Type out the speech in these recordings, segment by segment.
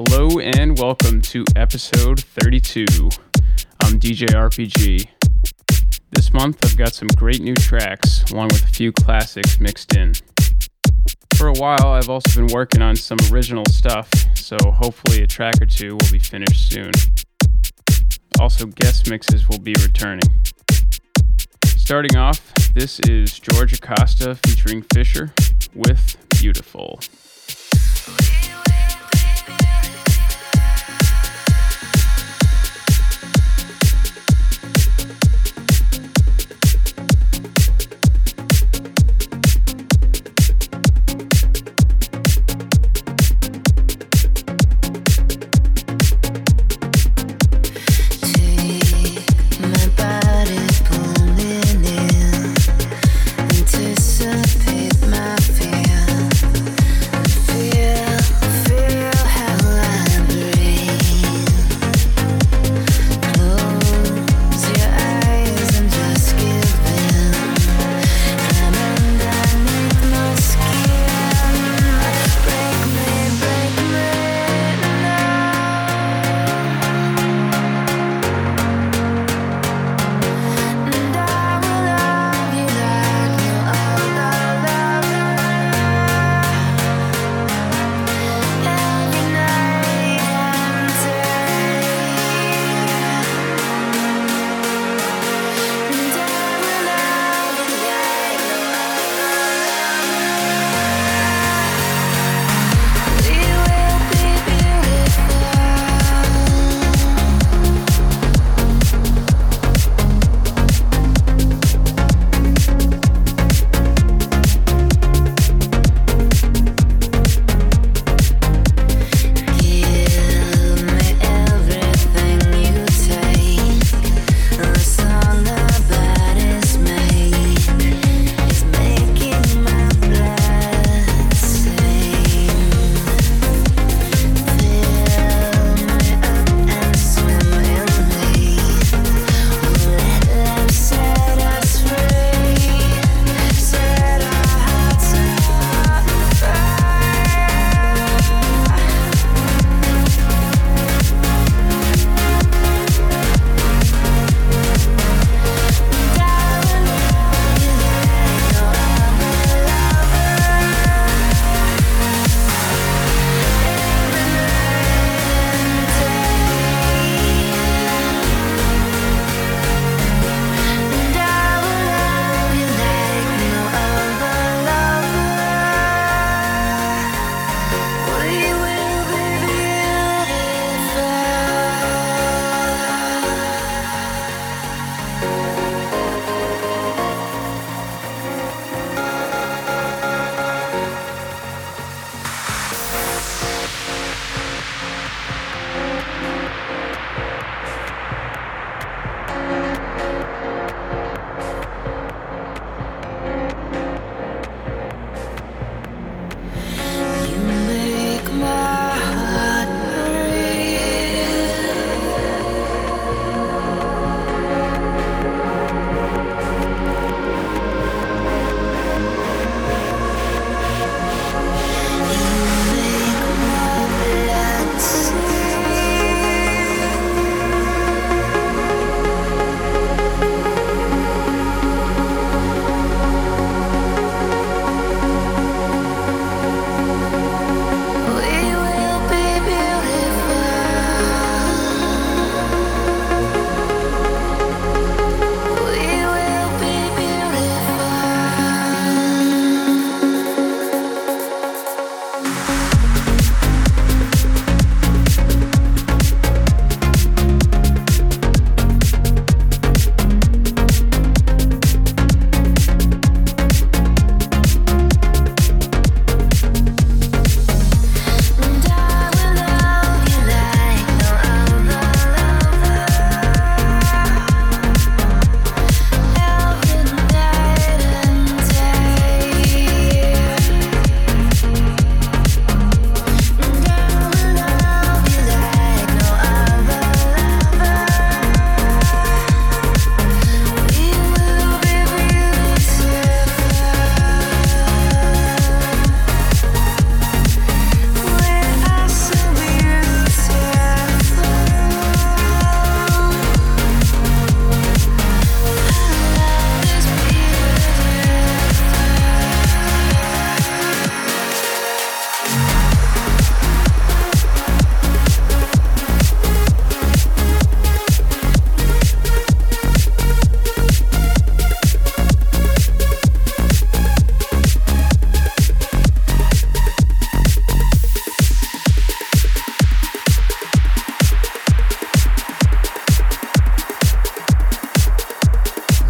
Hello and welcome to episode 32. I'm DJ RPG. This month I've got some great new tracks, along with a few classics mixed in. For a while I've also been working on some original stuff, so hopefully a track or two will be finished soon. Also, guest mixes will be returning. Starting off, this is George Acosta featuring Fisher with Beautiful.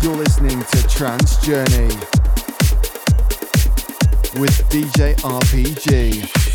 You're listening to Trance Journey with DJ RPG.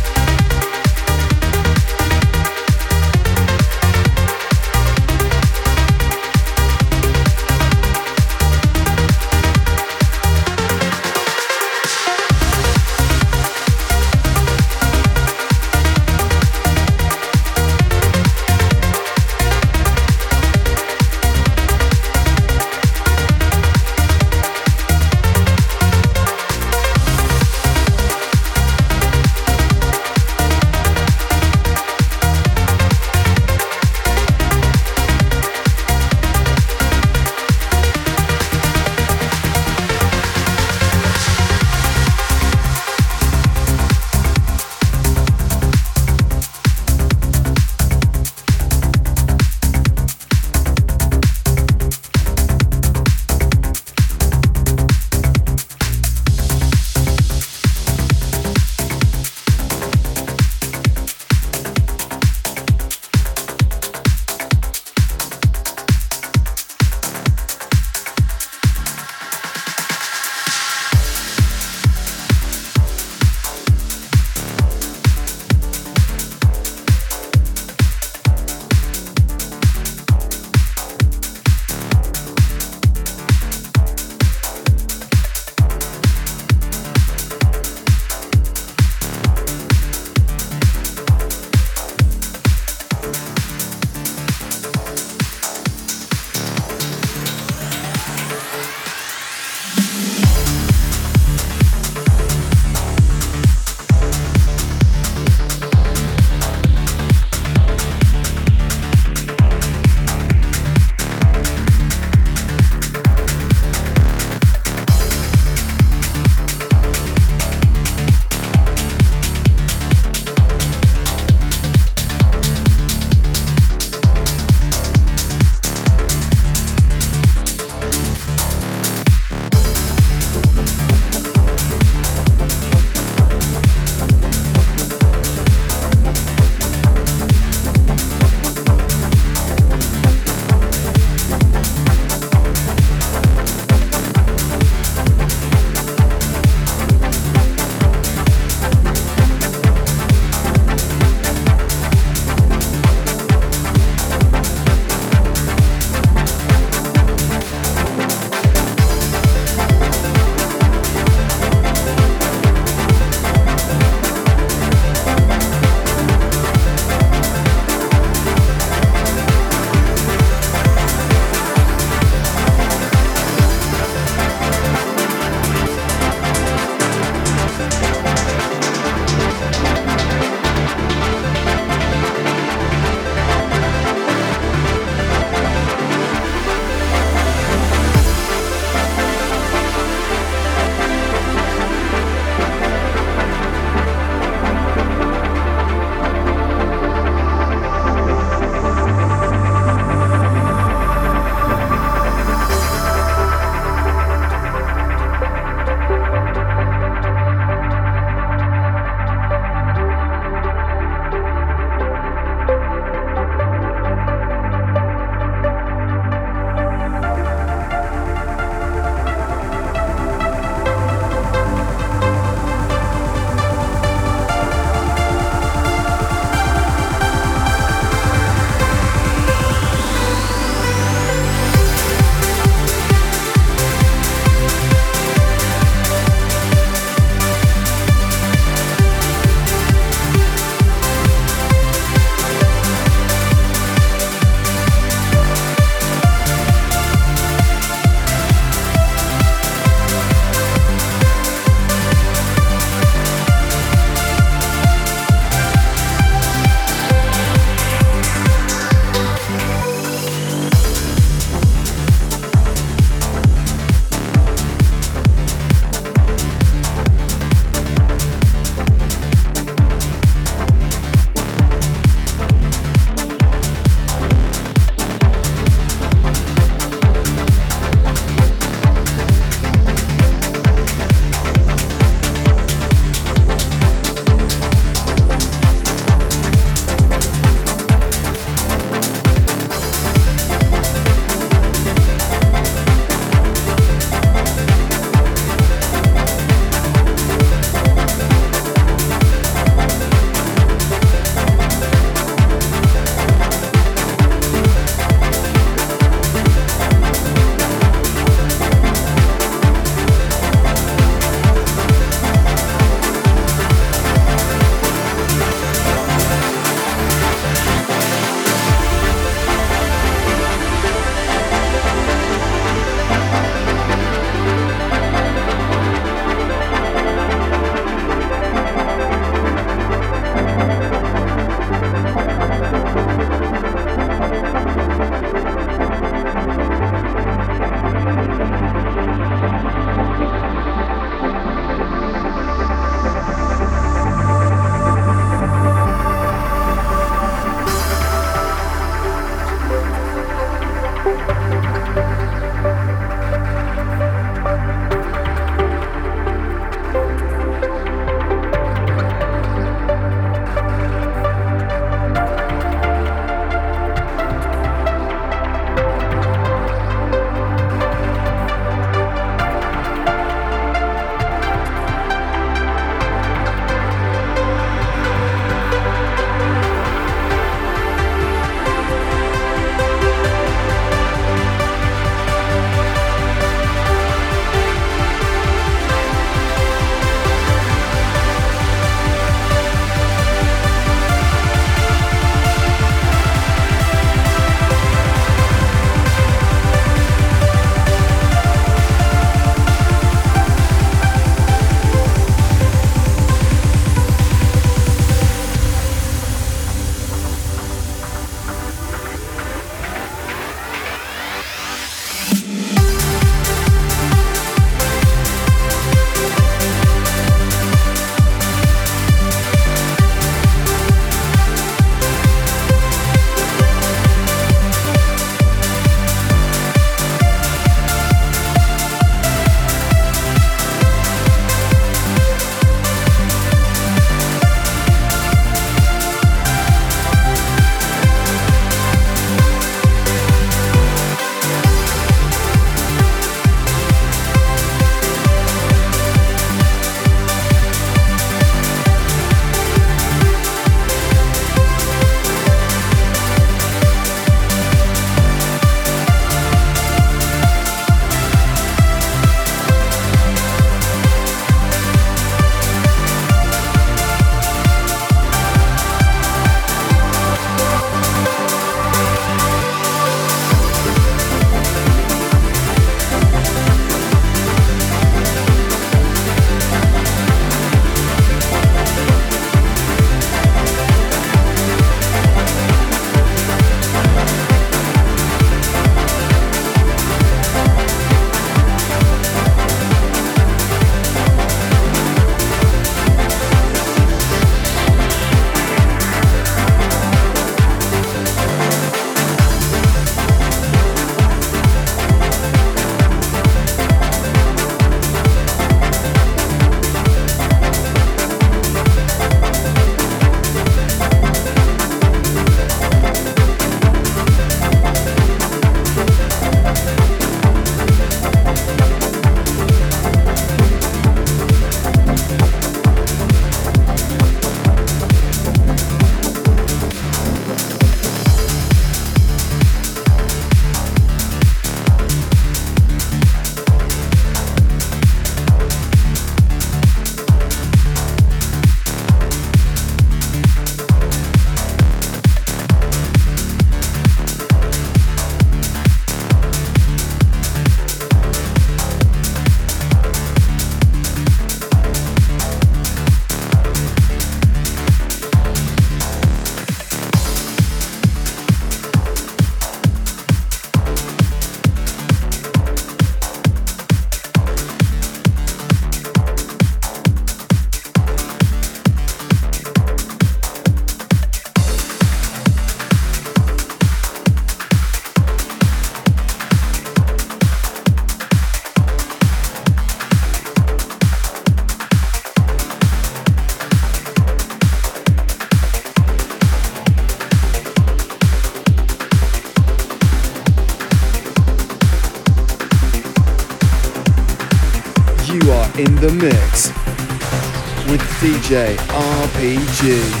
RPG.